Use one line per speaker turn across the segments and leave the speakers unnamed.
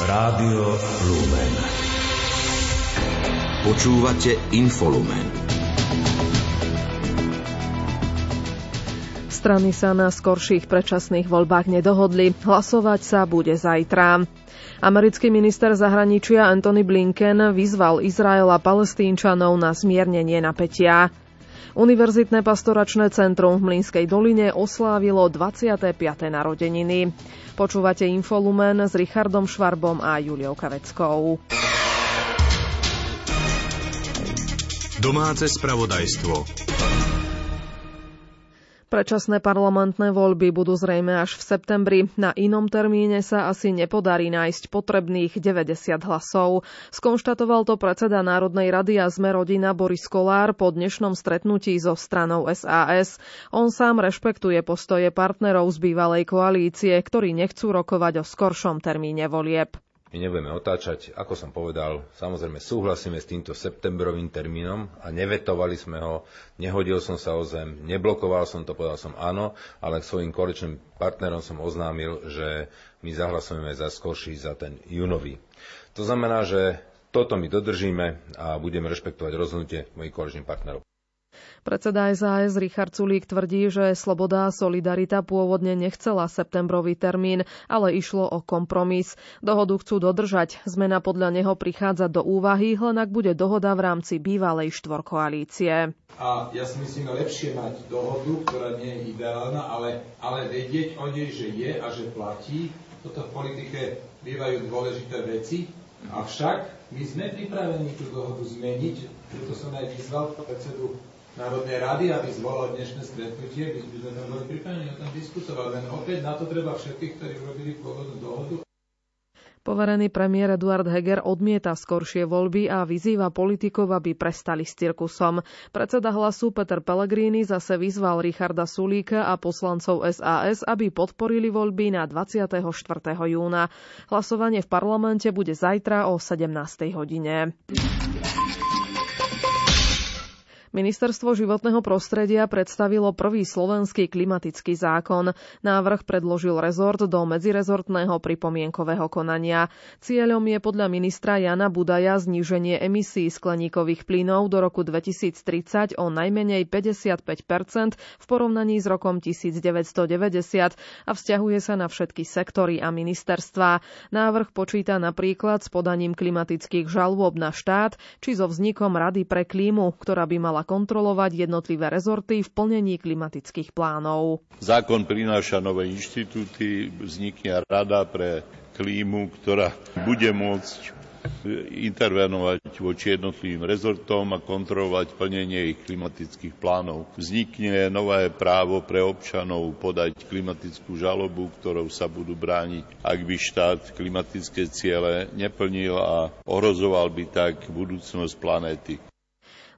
Rádio Lumen. Počúvate Infolumen.
Strany sa na skorších predčasných voľbách nedohodli. Hlasovať sa bude zajtra. Americký minister zahraničia Anthony Blinken vyzval Izrael a palestínčanov na zmiernenie napätia. Univerzitné pastoračné centrum v Mlínskej doline oslávilo 25. narodeniny. Počúvate Infolumen s Richardom Švarbom a Juliou Kaveckou.
Domáce spravodajstvo.
Predčasné parlamentné voľby budú zrejme až v septembri. Na inom termíne sa asi nepodarí nájsť potrebných 90 hlasov. Skonštatoval to predseda Národnej rady a sme rodina Boris Kolár po dnešnom stretnutí so stranou SAS. On sám rešpektuje postoje partnerov z bývalej koalície, ktorí nechcú rokovať o skoršom termíne volieb.
My nebudeme otáčať, ako som povedal, samozrejme súhlasíme s týmto septembrovým termínom a nevetovali sme ho, nehodil som sa o zem, neblokoval som to, povedal som áno, ale k svojim koaličným partnerom som oznámil, že my zahlasujeme za skorší, za ten júnový. To znamená, že toto my dodržíme a budeme rešpektovať rozhodnutie mojich koaličných partnerov.
Predseda SAS Richard Sulík tvrdí, že Sloboda a Solidarita pôvodne nechcela septembrový termín, ale išlo o kompromis. Dohodu chcú dodržať. Zmena podľa neho prichádza do úvahy, len ak bude dohoda v rámci bývalej štvorkoalície.
A ja si myslím, lepšie mať dohodu, ktorá nie je ideálna, ale, ale vedieť o nej, že je a že platí. Toto v politike bývajú dôležité veci. Avšak my sme pripravení tú dohodu zmeniť, preto som aj vyzval predsedu Národnej rady, aby zvolal dnešné stretnutie, by sme tam boli pripravení o tom diskutovať. Len opäť na to treba všetkých, ktorí urobili pôvodnú dohodu.
Poverený premiér Eduard Heger odmieta skoršie voľby a vyzýva politikov, aby prestali s cirkusom. Predseda hlasu Peter Pellegrini zase vyzval Richarda Sulíka a poslancov SAS, aby podporili voľby na 24. júna. Hlasovanie v parlamente bude zajtra o 17. hodine. Ministerstvo životného prostredia predstavilo prvý slovenský klimatický zákon. Návrh predložil rezort do medzirezortného pripomienkového konania. Cieľom je podľa ministra Jana Budaja zníženie emisí skleníkových plynov do roku 2030 o najmenej 55% v porovnaní s rokom 1990 a vzťahuje sa na všetky sektory a ministerstva. Návrh počíta napríklad s podaním klimatických žalôb na štát či so vznikom Rady pre klímu, ktorá by mala mala kontrolovať jednotlivé rezorty v plnení klimatických plánov.
Zákon prináša nové inštitúty, vznikne rada pre klímu, ktorá bude môcť intervenovať voči jednotlivým rezortom a kontrolovať plnenie ich klimatických plánov. Vznikne nové právo pre občanov podať klimatickú žalobu, ktorou sa budú brániť, ak by štát klimatické ciele neplnil a ohrozoval by tak budúcnosť planéty.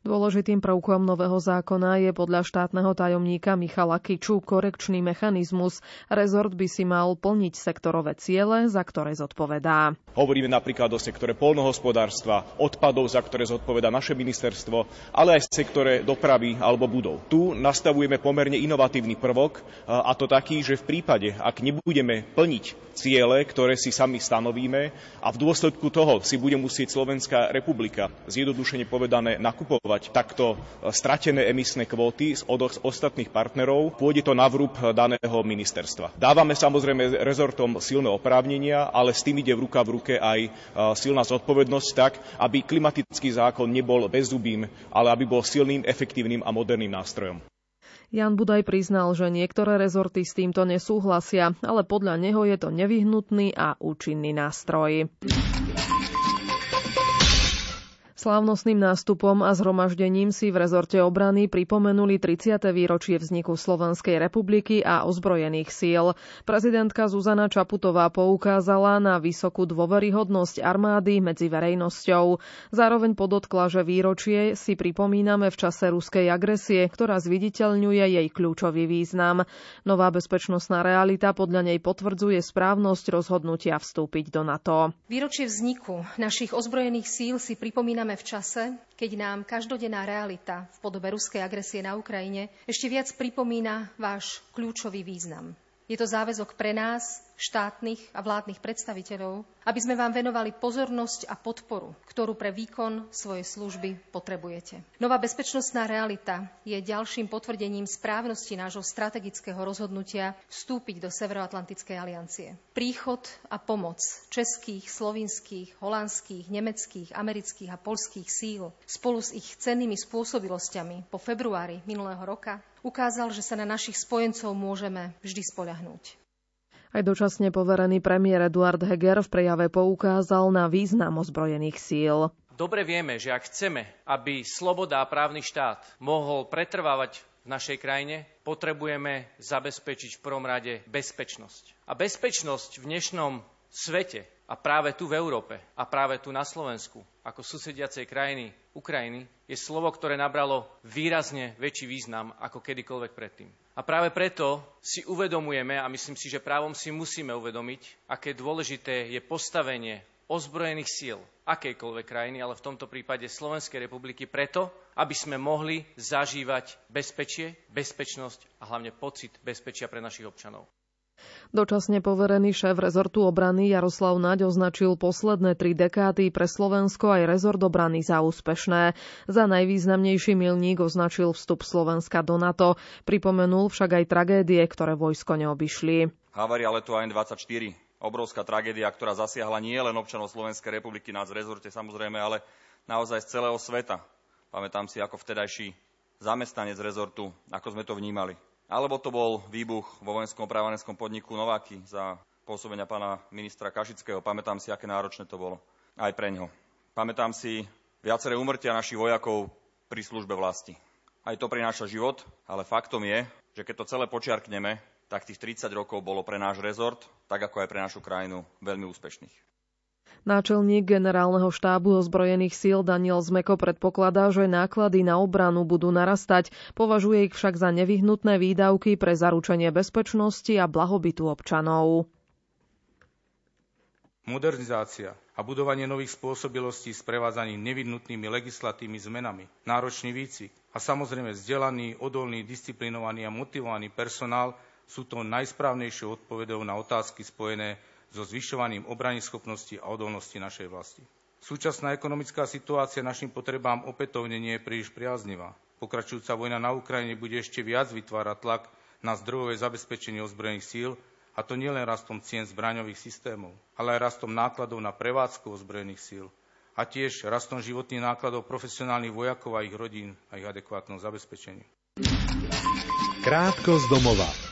Dôležitým prvkom nového zákona je podľa štátneho tajomníka Michala Kiču korekčný mechanizmus. Rezort by si mal plniť sektorové ciele, za ktoré zodpovedá.
Hovoríme napríklad o sektore polnohospodárstva, odpadov, za ktoré zodpovedá naše ministerstvo, ale aj v sektore dopravy alebo budov. Tu nastavujeme pomerne inovatívny prvok a to taký, že v prípade, ak nebudeme plniť ciele, ktoré si sami stanovíme a v dôsledku toho si bude musieť Slovenská republika zjednodušene povedané nakupovať realizovať takto e, stratené emisné kvóty z od ostatných partnerov, pôjde to na vrúb daného ministerstva. Dávame samozrejme rezortom silné oprávnenia, ale s tým ide v ruka v ruke aj e, silná zodpovednosť tak, aby klimatický zákon nebol bezzubým, ale aby bol silným, efektívnym a moderným nástrojom.
Jan Budaj priznal, že niektoré rezorty s týmto nesúhlasia, ale podľa neho je to nevyhnutný a účinný nástroj. Slávnostným nástupom a zhromaždením si v rezorte obrany pripomenuli 30. výročie vzniku Slovenskej republiky a ozbrojených síl. Prezidentka Zuzana Čaputová poukázala na vysokú dôveryhodnosť armády medzi verejnosťou. Zároveň podotkla, že výročie si pripomíname v čase ruskej agresie, ktorá zviditeľňuje jej kľúčový význam. Nová bezpečnostná realita podľa nej potvrdzuje správnosť rozhodnutia vstúpiť do NATO.
Výročie vzniku našich ozbrojených síl si pripomíname žijeme v čase, keď nám každodenná realita v podobe ruskej agresie na Ukrajine ešte viac pripomína váš kľúčový význam. Je to záväzok pre nás, štátnych a vládnych predstaviteľov, aby sme vám venovali pozornosť a podporu, ktorú pre výkon svojej služby potrebujete. Nová bezpečnostná realita je ďalším potvrdením správnosti nášho strategického rozhodnutia vstúpiť do Severoatlantickej aliancie. Príchod a pomoc českých, slovinských, holandských, nemeckých, amerických a polských síl spolu s ich cennými spôsobilosťami po februári minulého roka ukázal, že sa na našich spojencov môžeme vždy spoľahnúť.
Aj dočasne poverený premiér Eduard Heger v prejave poukázal na význam ozbrojených síl.
Dobre vieme, že ak chceme, aby sloboda a právny štát mohol pretrvávať v našej krajine, potrebujeme zabezpečiť v prvom rade bezpečnosť. A bezpečnosť v dnešnom svete a práve tu v Európe a práve tu na Slovensku ako susediacej krajiny Ukrajiny je slovo, ktoré nabralo výrazne väčší význam ako kedykoľvek predtým. A práve preto si uvedomujeme, a myslím si, že právom si musíme uvedomiť, aké dôležité je postavenie ozbrojených síl akejkoľvek krajiny, ale v tomto prípade Slovenskej republiky preto, aby sme mohli zažívať bezpečie, bezpečnosť a hlavne pocit bezpečia pre našich občanov.
Dočasne poverený šéf rezortu obrany Jaroslav Naď označil posledné tri dekády pre Slovensko aj rezort obrany za úspešné. Za najvýznamnejší milník označil vstup Slovenska do NATO. Pripomenul však aj tragédie, ktoré vojsko neobyšli.
Havária letu AN-24 obrovská tragédia, ktorá zasiahla nie len občanov Slovenskej republiky, nás v rezorte samozrejme, ale naozaj z celého sveta. Pamätám si, ako vtedajší zamestnanec rezortu, ako sme to vnímali. Alebo to bol výbuch vo vojenskom právanenskom podniku Nováky za pôsobenia pána ministra Kašického. Pamätám si, aké náročné to bolo aj pre ňo. Pamätám si viaceré umrtia našich vojakov pri službe vlasti. Aj to prináša život, ale faktom je, že keď to celé počiarkneme, tak tých 30 rokov bolo pre náš rezort, tak ako aj pre našu krajinu, veľmi úspešných.
Náčelník generálneho štábu ozbrojených síl Daniel Zmeko predpokladá, že náklady na obranu budú narastať, považuje ich však za nevyhnutné výdavky pre zaručenie bezpečnosti a blahobytu občanov.
Modernizácia a budovanie nových spôsobilostí s prevádzaním nevyhnutnými legislatívnymi zmenami, náročný výcvik a samozrejme vzdelaný, odolný, disciplinovaný a motivovaný personál sú to najsprávnejšou odpovedou na otázky spojené so zvyšovaním schopnosti a odolnosti našej vlasti. Súčasná ekonomická situácia našim potrebám opätovne nie je príliš priaznivá. Pokračujúca vojna na Ukrajine bude ešte viac vytvárať tlak na zdrojové zabezpečenie ozbrojených síl, a to nielen rastom cien zbraňových systémov, ale aj rastom nákladov na prevádzku ozbrojených síl a tiež rastom životných nákladov profesionálnych vojakov a ich rodín a ich adekvátnom zabezpečení.
Krátko z domova.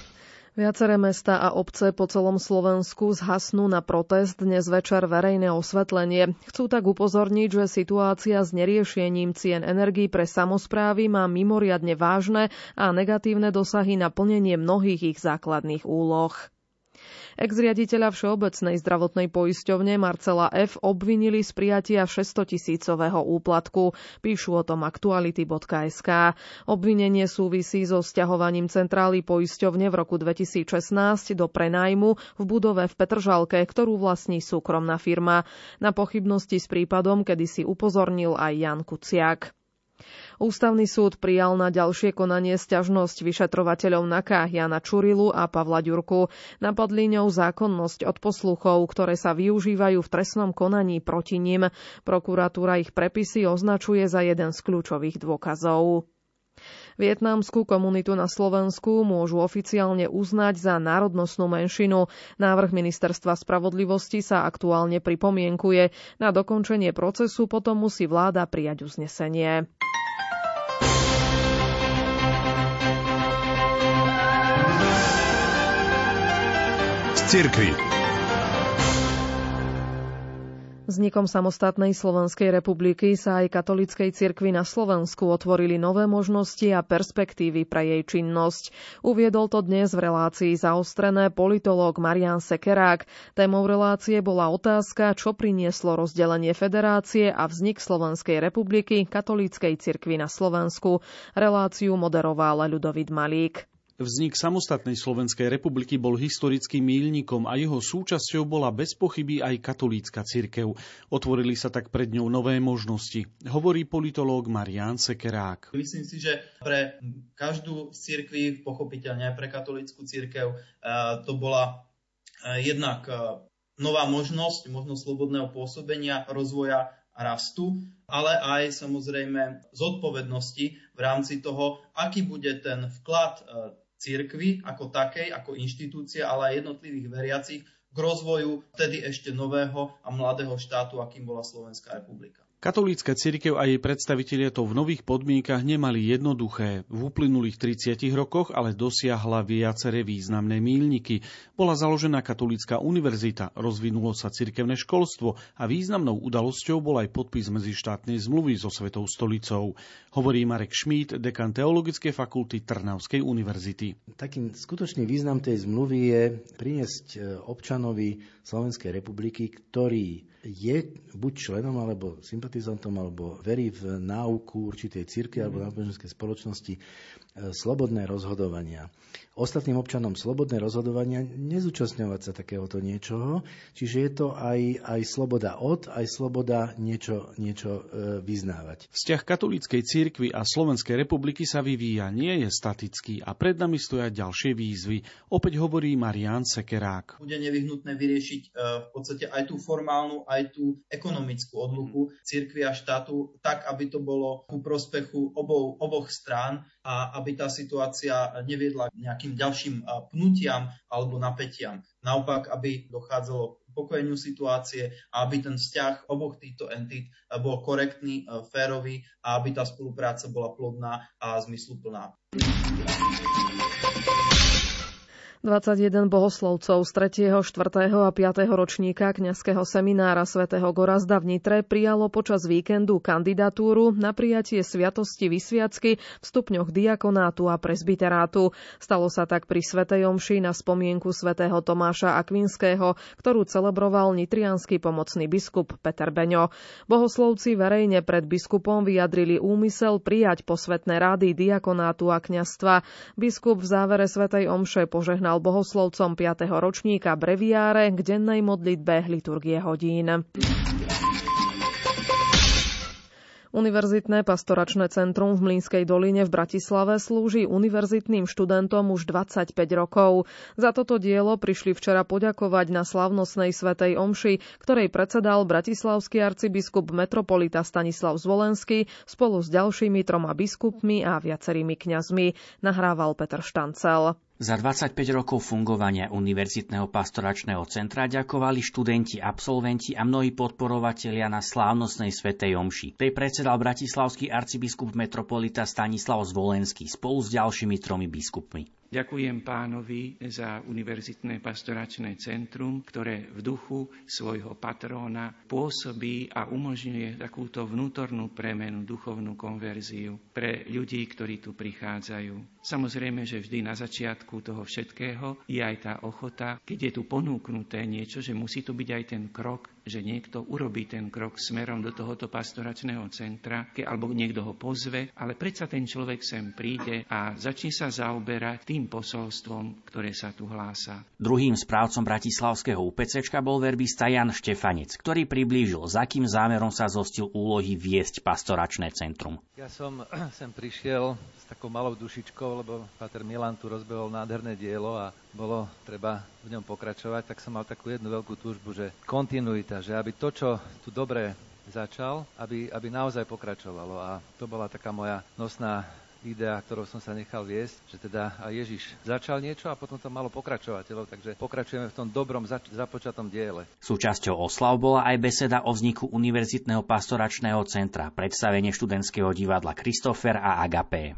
Viaceré mesta a obce po celom Slovensku zhasnú na protest dnes večer verejné osvetlenie. Chcú tak upozorniť, že situácia s neriešením cien energií pre samozprávy má mimoriadne vážne a negatívne dosahy na plnenie mnohých ich základných úloh. Ex-riaditeľa Všeobecnej zdravotnej poisťovne Marcela F. obvinili z prijatia 600 tisícového úplatku. Píšu o tom aktuality.sk. Obvinenie súvisí so stiahovaním centrály poisťovne v roku 2016 do prenajmu v budove v Petržalke, ktorú vlastní súkromná firma. Na pochybnosti s prípadom, kedy si upozornil aj Jan Kuciak. Ústavný súd prijal na ďalšie konanie sťažnosť vyšetrovateľov NAKA Jana Čurilu a Pavla Ďurku. Napadli ňou zákonnosť od posluchov, ktoré sa využívajú v trestnom konaní proti ním. Prokuratúra ich prepisy označuje za jeden z kľúčových dôkazov. Vietnamskú komunitu na Slovensku môžu oficiálne uznať za národnostnú menšinu. Návrh ministerstva spravodlivosti sa aktuálne pripomienkuje. Na dokončenie procesu potom musí vláda prijať uznesenie. cirkvi. Vznikom samostatnej Slovenskej republiky sa aj katolickej cirkvi na Slovensku otvorili nové možnosti a perspektívy pre jej činnosť. Uviedol to dnes v relácii zaostrené politológ Marian Sekerák. Témou relácie bola otázka, čo prinieslo rozdelenie federácie a vznik Slovenskej republiky katolíckej cirkvi na Slovensku. Reláciu moderoval Ľudovit Malík.
Vznik samostatnej Slovenskej republiky bol historickým míľnikom a jeho súčasťou bola bez pochyby aj katolícka cirkev. Otvorili sa tak pred ňou nové možnosti, hovorí politológ Marian Sekerák.
Myslím si, že pre každú z cirkví, pochopiteľne aj pre katolícku cirkev, eh, to bola eh, jednak eh, nová možnosť, možnosť slobodného pôsobenia, rozvoja rastu, ale aj samozrejme zodpovednosti v rámci toho, aký bude ten vklad cirkvy ako takej, ako inštitúcie, ale aj jednotlivých veriacich k rozvoju vtedy ešte nového a mladého štátu, akým bola Slovenská republika.
Katolícka cirkev a jej predstavitelia to v nových podmienkach nemali jednoduché. V uplynulých 30 rokoch ale dosiahla viaceré významné mílniky. Bola založená katolícka univerzita, rozvinulo sa cirkevné školstvo a významnou udalosťou bol aj podpis medzištátnej zmluvy so Svetou stolicou. Hovorí Marek Šmít, dekan Teologickej fakulty Trnavskej univerzity.
Takým skutočný význam tej zmluvy je priniesť e, občanovi Slovenskej republiky, ktorý je buď členom alebo sympatizantom alebo verí v náuku určitej cirkvi alebo náboženskej spoločnosti slobodné rozhodovania ostatným občanom slobodné rozhodovania nezúčastňovať sa takéhoto niečoho. Čiže je to aj, aj sloboda od, aj sloboda niečo, niečo e, vyznávať.
Vzťah katolíckej cirkvi a Slovenskej republiky sa vyvíja, nie je statický a pred nami stoja ďalšie výzvy. Opäť hovorí Marian Sekerák.
Bude nevyhnutné vyriešiť e, v podstate aj tú formálnu, aj tú ekonomickú odluku cirkvi a štátu tak, aby to bolo ku prospechu obou, oboch strán a aby tá situácia neviedla k nejakým ďalším pnutiam alebo napätiam. Naopak, aby dochádzalo k pokojeniu situácie a aby ten vzťah oboch týchto entít bol korektný, férový a aby tá spolupráca bola plodná a zmysluplná.
21 bohoslovcov z 3., 4. a 5. ročníka kňazského seminára svätého Gorazda v Nitre prijalo počas víkendu kandidatúru na prijatie sviatosti vysviacky v stupňoch diakonátu a presbyterátu. Stalo sa tak pri Svetej Omši na spomienku svätého Tomáša Akvinského, ktorú celebroval nitrianský pomocný biskup Peter Beňo. Bohoslovci verejne pred biskupom vyjadrili úmysel prijať posvetné rády diakonátu a kňastva. Biskup v závere Svetej Omše požehnal požehnal bohoslovcom 5. ročníka breviáre k dennej modlitbe liturgie hodín. Univerzitné pastoračné centrum v Mlínskej doline v Bratislave slúži univerzitným študentom už 25 rokov. Za toto dielo prišli včera poďakovať na slavnostnej svetej omši, ktorej predsedal bratislavský arcibiskup metropolita Stanislav Zvolenský spolu s ďalšími troma biskupmi a viacerými kňazmi. Nahrával Peter Štancel.
Za 25 rokov fungovania Univerzitného pastoračného centra ďakovali študenti, absolventi a mnohí podporovatelia na slávnostnej svetej omši. Tej predsedal bratislavský arcibiskup metropolita Stanislav Zvolenský spolu s ďalšími tromi biskupmi.
Ďakujem pánovi za Univerzitné pastoračné centrum, ktoré v duchu svojho patróna pôsobí a umožňuje takúto vnútornú premenu, duchovnú konverziu pre ľudí, ktorí tu prichádzajú. Samozrejme, že vždy na začiatku toho všetkého je aj tá ochota, keď je tu ponúknuté niečo, že musí to byť aj ten krok že niekto urobí ten krok smerom do tohoto pastoračného centra, alebo niekto ho pozve, ale predsa ten človek sem príde a začne sa zaoberať tým posolstvom, ktoré sa tu hlása.
Druhým správcom bratislavského UPC bol verbista Jan Štefanec, ktorý priblížil, za akým zámerom sa zostil úlohy viesť pastoračné centrum.
Ja som sem prišiel s takou malou dušičkou, lebo Pater Milan tu rozbehol nádherné dielo a bolo treba v ňom pokračovať, tak som mal takú jednu veľkú túžbu, že kontinuita, že aby to, čo tu dobre začal, aby, aby naozaj pokračovalo. A to bola taká moja nosná idea, ktorou som sa nechal viesť, že teda Ježiš začal niečo a potom to malo pokračovateľov, takže pokračujeme v tom dobrom zač- započatom diele.
Súčasťou oslav bola aj beseda o vzniku Univerzitného pastoračného centra, predstavenie študentského divadla Christopher a Agapé.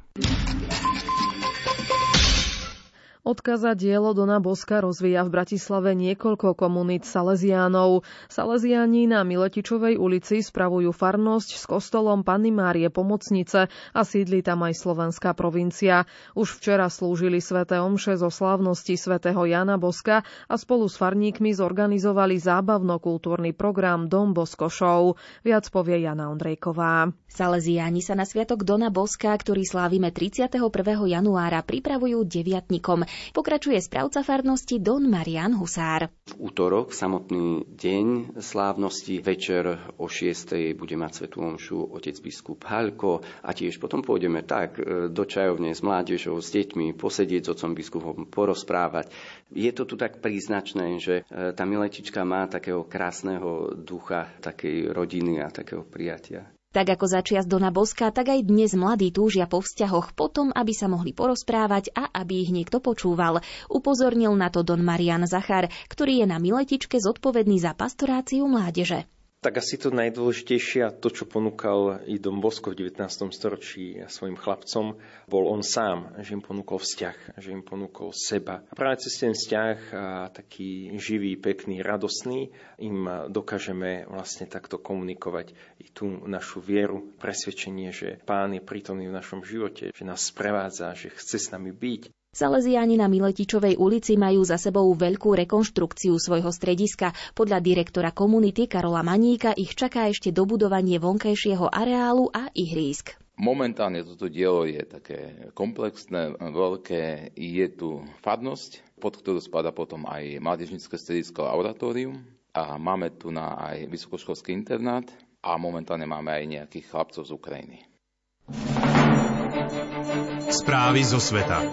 Odkaza dielo Dona Boska rozvíja v Bratislave niekoľko komunít Salesiánov. Salesiáni na Miletičovej ulici spravujú farnosť s kostolom Panny Márie Pomocnice a sídli tam aj slovenská provincia. Už včera slúžili sväté omše zo slávnosti svätého Jana Boska a spolu s farníkmi zorganizovali zábavno-kultúrny program Dom Bosko Show. Viac povie Jana Ondrejková.
Salesiáni sa na sviatok Dona Boska, ktorý slávime 31. januára, pripravujú deviatnikom. Pokračuje správca farnosti Don Marian Husár.
V útorok, samotný deň slávnosti, večer o 6. bude mať svetú omšu otec biskup Halko a tiež potom pôjdeme tak e, do čajovne s mládežou, s deťmi, posedieť s otcom biskupom, porozprávať. Je to tu tak príznačné, že e, tá miletička má takého krásneho ducha, takej rodiny a takého prijatia.
Tak ako začias Dona Boska, tak aj dnes mladí túžia po vzťahoch potom, aby sa mohli porozprávať a aby ich niekto počúval. Upozornil na to Don Marian Zachar, ktorý je na Miletičke zodpovedný za pastoráciu mládeže
tak asi to najdôležitejšie a to, čo ponúkal i Dom Bosko v 19. storočí svojim chlapcom, bol on sám, že im ponúkol vzťah, že im ponúkol seba. A práve cez ten vzťah, a taký živý, pekný, radosný, im dokážeme vlastne takto komunikovať i tú našu vieru, presvedčenie, že Pán je prítomný v našom živote, že nás sprevádza, že chce s nami byť.
Salesiáni na Miletičovej ulici majú za sebou veľkú rekonštrukciu svojho strediska. Podľa direktora komunity Karola Maníka ich čaká ešte dobudovanie vonkajšieho areálu a ihrísk.
Momentálne toto dielo je také komplexné, veľké. Je tu farnosť, pod ktorú spada potom aj mládežnické stredisko a oratórium. A máme tu na aj vysokoškolský internát a momentálne máme aj nejakých chlapcov z Ukrajiny.
Správy zo sveta.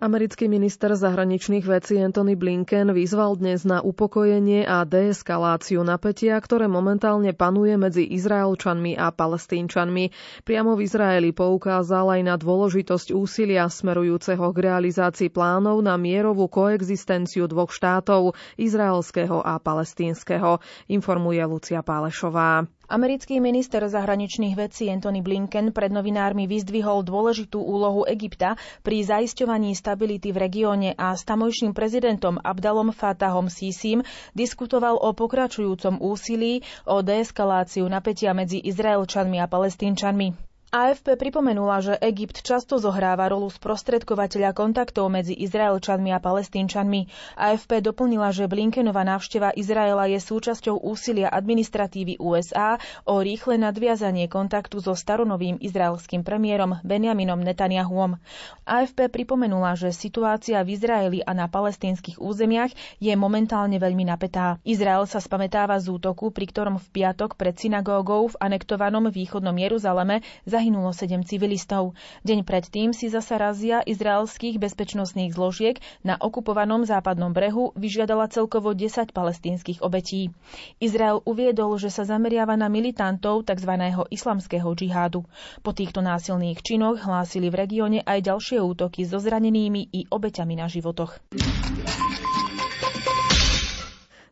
Americký minister zahraničných vecí Anthony Blinken vyzval dnes na upokojenie a deeskaláciu napätia, ktoré momentálne panuje medzi Izraelčanmi a Palestínčanmi. Priamo v Izraeli poukázal aj na dôležitosť úsilia smerujúceho k realizácii plánov na mierovú koexistenciu dvoch štátov, izraelského a palestínskeho, informuje Lucia Pálešová.
Americký minister zahraničných vecí Anthony Blinken pred novinármi vyzdvihol dôležitú úlohu Egypta pri zaisťovaní stability v regióne a s tamojším prezidentom Abdalom Fatahom Sisim diskutoval o pokračujúcom úsilí o deeskaláciu napätia medzi Izraelčanmi a Palestínčanmi. AFP pripomenula, že Egypt často zohráva rolu sprostredkovateľa kontaktov medzi Izraelčanmi a Palestínčanmi. AFP doplnila, že Blinkenová návšteva Izraela je súčasťou úsilia administratívy USA o rýchle nadviazanie kontaktu so staronovým izraelským premiérom Benjaminom Netanyahuom. AFP pripomenula, že situácia v Izraeli a na palestínskych územiach je momentálne veľmi napätá. Izrael sa spametáva z útoku, pri ktorom v piatok pred synagógou v anektovanom východnom Jeruzaleme zahynulo 7 civilistov. Deň predtým si zasa razia izraelských bezpečnostných zložiek na okupovanom západnom brehu vyžiadala celkovo 10 palestínskych obetí. Izrael uviedol, že sa zameriava na militantov tzv. islamského džihádu. Po týchto násilných činoch hlásili v regióne aj ďalšie útoky so zranenými i obeťami na životoch.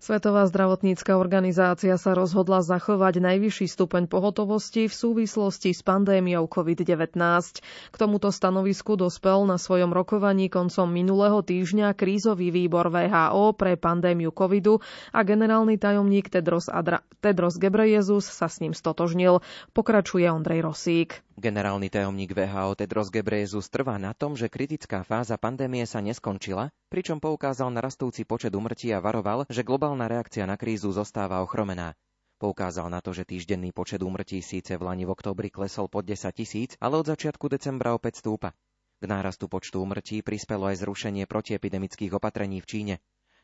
Svetová zdravotnícka organizácia sa rozhodla zachovať najvyšší stupeň pohotovosti v súvislosti s pandémiou COVID-19. K tomuto stanovisku dospel na svojom rokovaní koncom minulého týždňa krízový výbor VHO pre pandémiu covidu a generálny tajomník Tedros, Adra- Tedros Gebrejezus sa s ním stotožnil. Pokračuje Ondrej Rosík.
Generálny tajomník VHO Tedros Gebreyesus trvá na tom, že kritická fáza pandémie sa neskončila, pričom poukázal na rastúci počet umrtí a varoval, že globálna reakcia na krízu zostáva ochromená. Poukázal na to, že týždenný počet úmrtí síce v lani v oktobri klesol pod 10 tisíc, ale od začiatku decembra opäť stúpa. K nárastu počtu úmrtí prispelo aj zrušenie protiepidemických opatrení v Číne.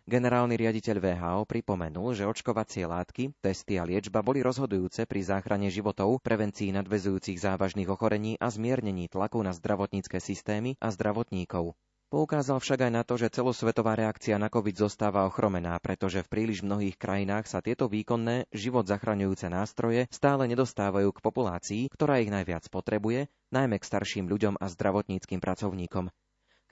Generálny riaditeľ VHO pripomenul, že očkovacie látky, testy a liečba boli rozhodujúce pri záchrane životov, prevencii nadvezujúcich závažných ochorení a zmiernení tlaku na zdravotnícke systémy a zdravotníkov. Poukázal však aj na to, že celosvetová reakcia na COVID zostáva ochromená, pretože v príliš mnohých krajinách sa tieto výkonné, život zachraňujúce nástroje stále nedostávajú k populácii, ktorá ich najviac potrebuje, najmä k starším ľuďom a zdravotníckým pracovníkom.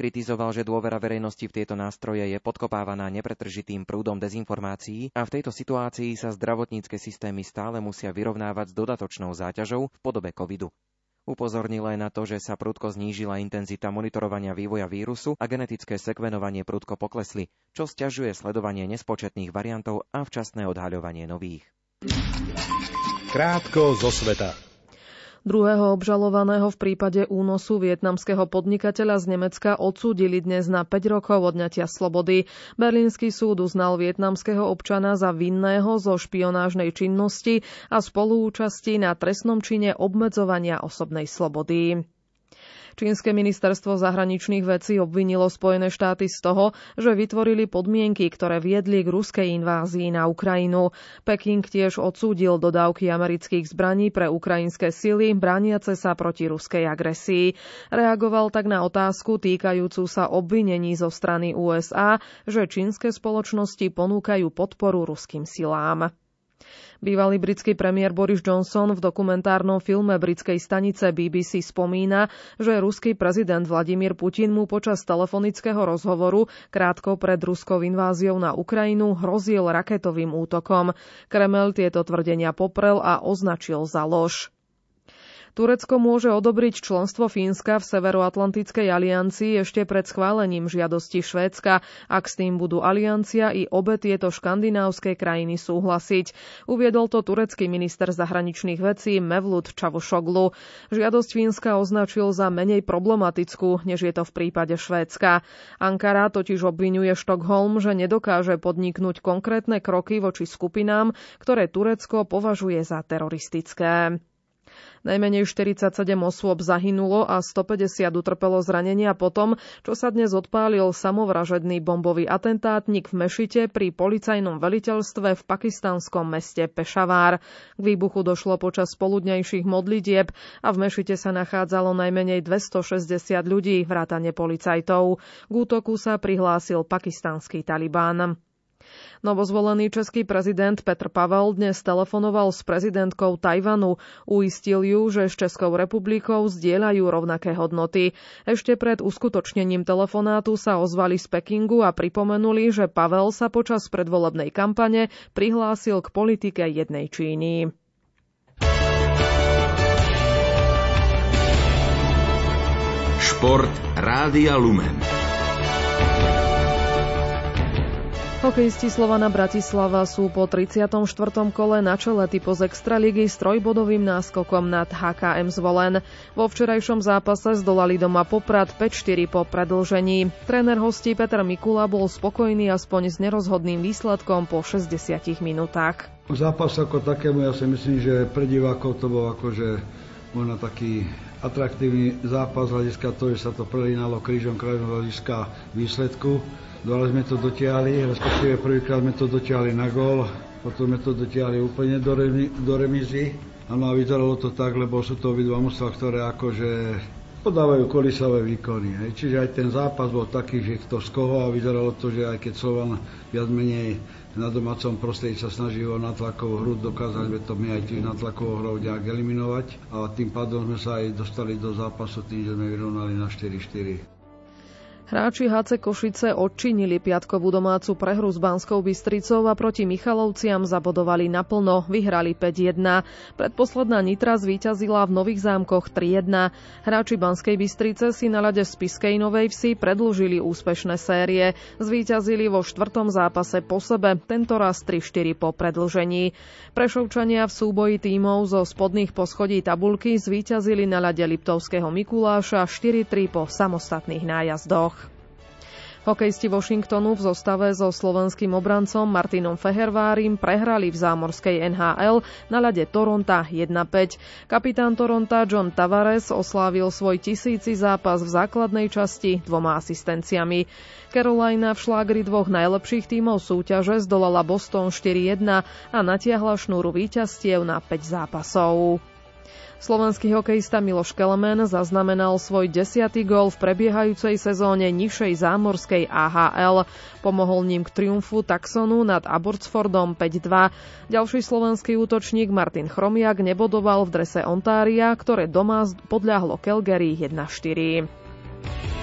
Kritizoval, že dôvera verejnosti v tieto nástroje je podkopávaná nepretržitým prúdom dezinformácií a v tejto situácii sa zdravotnícke systémy stále musia vyrovnávať s dodatočnou záťažou v podobe covidu. Upozornil aj na to, že sa prudko znížila intenzita monitorovania vývoja vírusu a genetické sekvenovanie prudko poklesli, čo stiažuje sledovanie nespočetných variantov a včasné odhaľovanie nových.
Krátko zo sveta.
Druhého obžalovaného v prípade únosu vietnamského podnikateľa z Nemecka odsúdili dnes na 5 rokov odňatia slobody. Berlínsky súd uznal vietnamského občana za vinného zo špionážnej činnosti a spoluúčasti na trestnom čine obmedzovania osobnej slobody. Čínske ministerstvo zahraničných vecí obvinilo Spojené štáty z toho, že vytvorili podmienky, ktoré viedli k ruskej invázii na Ukrajinu. Peking tiež odsúdil dodávky amerických zbraní pre ukrajinské sily, brániace sa proti ruskej agresii. Reagoval tak na otázku týkajúcu sa obvinení zo strany USA, že čínske spoločnosti ponúkajú podporu ruským silám. Bývalý britský premiér Boris Johnson v dokumentárnom filme britskej stanice BBC spomína, že ruský prezident Vladimír Putin mu počas telefonického rozhovoru krátko pred ruskou inváziou na Ukrajinu hrozil raketovým útokom. Kreml tieto tvrdenia poprel a označil za lož. Turecko môže odobriť členstvo Fínska v Severoatlantickej aliancii ešte pred schválením žiadosti Švédska, ak s tým budú aliancia i obe tieto škandinávské krajiny súhlasiť. Uviedol to turecký minister zahraničných vecí Mevlut Čavošoglu. Žiadosť Fínska označil za menej problematickú, než je to v prípade Švédska. Ankara totiž obvinuje Štokholm, že nedokáže podniknúť konkrétne kroky voči skupinám, ktoré Turecko považuje za teroristické. Najmenej 47 osôb zahynulo a 150 utrpelo zranenia potom, čo sa dnes odpálil samovražedný bombový atentátnik v Mešite pri policajnom veliteľstve v pakistanskom meste Pešavár. K výbuchu došlo počas spoludnejších modlitieb a v Mešite sa nachádzalo najmenej 260 ľudí, vrátane policajtov. K útoku sa prihlásil pakistanský Talibán. Novozvolený český prezident Petr Pavel dnes telefonoval s prezidentkou Tajvanu. Uistil ju, že s Českou republikou zdieľajú rovnaké hodnoty. Ešte pred uskutočnením telefonátu sa ozvali z Pekingu a pripomenuli, že Pavel sa počas predvolebnej kampane prihlásil k politike jednej Číny.
Šport Rádia Lumen.
Hokejisti Slovana Bratislava sú po 34. kole na čele typu z Extraligy s trojbodovým náskokom nad HKM Zvolen. Vo včerajšom zápase zdolali doma Poprad 5-4 po predlžení. Tréner hostí Peter Mikula bol spokojný aspoň s nerozhodným výsledkom po 60 minútach.
Zápas ako takému ja si myslím, že pre divákov to bol akože možno taký atraktívny zápas hľadiska toho, že sa to prelínalo krížom krajom hľadiska výsledku. Dole sme to dotiahli, respektíve prvýkrát sme to dotiahli na gól, potom sme to dotiahli úplne do, remi, do remizy. Áno a vyzeralo to tak, lebo sú to obidva mužstva, ktoré akože podávajú kolisové výkony. Hej. Čiže aj ten zápas bol taký, že kto z koho a vyzeralo to, že aj keď Slovan viac menej na domácom prostredí sa snaží o natlakovú hru, dokázali sme to my aj tiež natlakovou hrou nejak eliminovať a tým pádom sme sa aj dostali do zápasu tým, že sme vyrovnali na 4-4.
Hráči HC Košice odčinili piatkovú domácu prehru s Banskou Bystricou a proti Michalovciam zabodovali naplno, vyhrali 5-1. Predposledná Nitra zvíťazila v Nových zámkoch 3-1. Hráči Banskej Bystrice si na ľade z Piskej Novej Vsi predlžili úspešné série. Zvíťazili vo štvrtom zápase po sebe, tento raz 3-4 po predlžení. Prešovčania v súboji tímov zo spodných poschodí tabulky zvíťazili na ľade Liptovského Mikuláša 4-3 po samostatných nájazdoch. Hokejisti Washingtonu v zostave so slovenským obrancom Martinom Fehervárim prehrali v zámorskej NHL na ľade Toronta 1-5. Kapitán Toronta John Tavares oslávil svoj tisíci zápas v základnej časti dvoma asistenciami. Carolina v šlágri dvoch najlepších tímov súťaže zdolala Boston 4-1 a natiahla šnúru víťazstiev na 5 zápasov. Slovenský hokejista Miloš Kelemen zaznamenal svoj desiatý gól v prebiehajúcej sezóne nižšej zámorskej AHL. Pomohol ním k triumfu Taxonu nad Abbotsfordom 5-2. Ďalší slovenský útočník Martin Chromiak nebodoval v drese Ontária, ktoré doma podľahlo Calgary 1-4.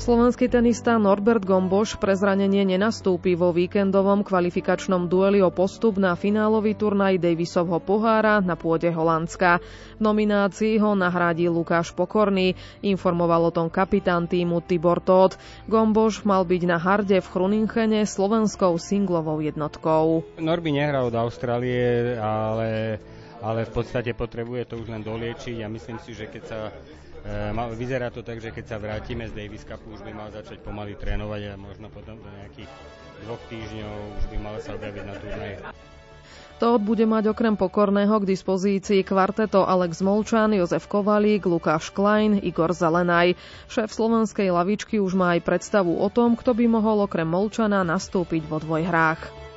Slovenský tenista Norbert Gomboš pre zranenie nenastúpi vo víkendovom kvalifikačnom dueli o postup na finálový turnaj Davisovho pohára na pôde Holandska. V nominácii ho nahradí Lukáš Pokorný, informoval o tom kapitán týmu Tibor Todd. Gomboš mal byť na harde v Chrunichene slovenskou singlovou jednotkou.
Norby nehral od Austrálie, ale ale v podstate potrebuje to už len doliečiť a myslím si, že keď sa vyzerá to tak, že keď sa vrátime z Davis Cupu, už by mal začať pomaly trénovať a možno potom do nejakých dvoch týždňov už by mal sa objaviť na turnaji.
Todd bude mať okrem Pokorného k dispozícii kvarteto Alex Molčan, Jozef Kovalík, Lukáš Klein, Igor Zelenaj. Šéf slovenskej lavičky už má aj predstavu o tom, kto by mohol okrem Molčana nastúpiť vo dvojhrách.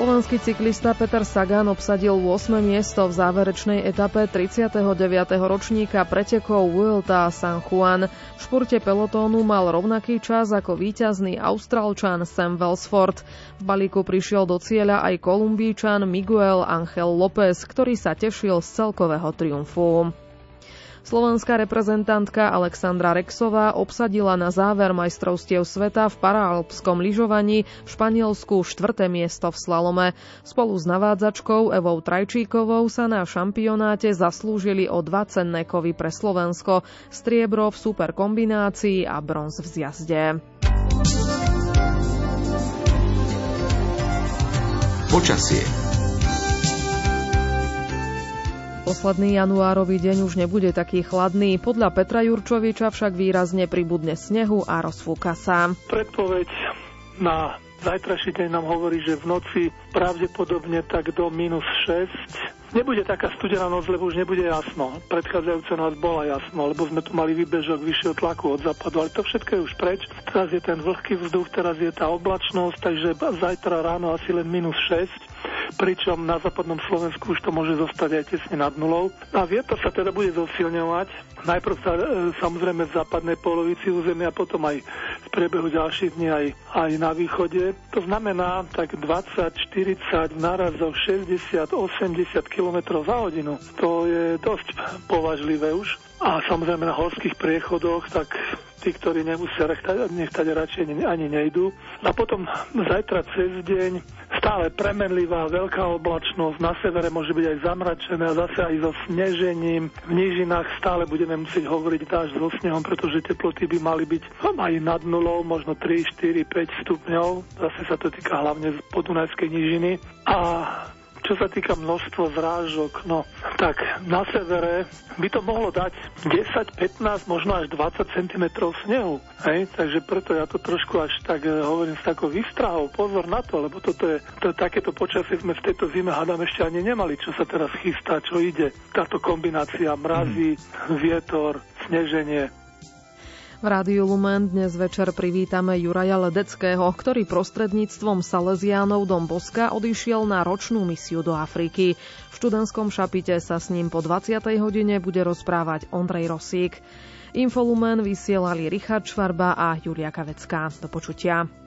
Slovenský cyklista Peter Sagan obsadil 8. miesto v záverečnej etape 39. ročníka pretekov Vuelta San Juan. V športe pelotónu mal rovnaký čas ako víťazný Austrálčan Sam Welsford. V balíku prišiel do cieľa aj Kolumbíčan Miguel Angel López, ktorý sa tešil z celkového triumfu. Slovenská reprezentantka Alexandra Rexová obsadila na záver majstrovstiev sveta v paralpskom lyžovaní v Španielsku štvrté miesto v slalome. Spolu s navádzačkou Evou Trajčíkovou sa na šampionáte zaslúžili o dva cenné kovy pre Slovensko, striebro v superkombinácii a bronz v zjazde.
Počasie
Posledný januárový deň už nebude taký chladný. Podľa Petra Jurčoviča však výrazne pribudne snehu a rozfúka sa.
Predpoveď na zajtraší deň nám hovorí, že v noci pravdepodobne tak do minus 6 Nebude taká studená noc, lebo už nebude jasno. Predchádzajúca noc bola jasno, lebo sme tu mali výbežok vyššieho tlaku od západu, ale to všetko je už preč. Teraz je ten vlhký vzduch, teraz je tá oblačnosť, takže zajtra ráno asi len minus 6 pričom na západnom Slovensku už to môže zostať aj tesne nad nulou. A vietor sa teda bude zosilňovať. Najprv sa e, samozrejme v západnej polovici územia, potom aj v priebehu ďalších dní aj, aj na východe. To znamená tak 20, 40, narazov 60, 80 km za hodinu. To je dosť považlivé už. A samozrejme na horských priechodoch, tak tí, ktorí nemusia nechať radšej ani nejdú. A potom zajtra cez deň stále premenlivá veľká oblačnosť, na severe môže byť aj zamračené a zase aj so snežením. V nížinách stále budeme musieť hovoriť dáž so snehom, pretože teploty by mali byť aj nad nulou, možno 3, 4, 5 stupňov. Zase sa to týka hlavne podunajskej nížiny. A čo sa týka množstvo zrážok, no tak na severe by to mohlo dať 10, 15, možno až 20 cm snehu. Hej? Takže preto ja to trošku až tak eh, hovorím s takou výstrahou. Pozor na to, lebo toto je, to, takéto počasie sme v tejto zime hádam ešte ani nemali, čo sa teraz chystá, čo ide. Táto kombinácia mrazí, vietor, sneženie,
v Rádiu Lumen dnes večer privítame Juraja Ledeckého, ktorý prostredníctvom Salesiánov Dom Boska odišiel na ročnú misiu do Afriky. V študentskom šapite sa s ním po 20. hodine bude rozprávať Ondrej Rosík. Infolumen vysielali Richard Švarba a Julia Kavecká. Do počutia.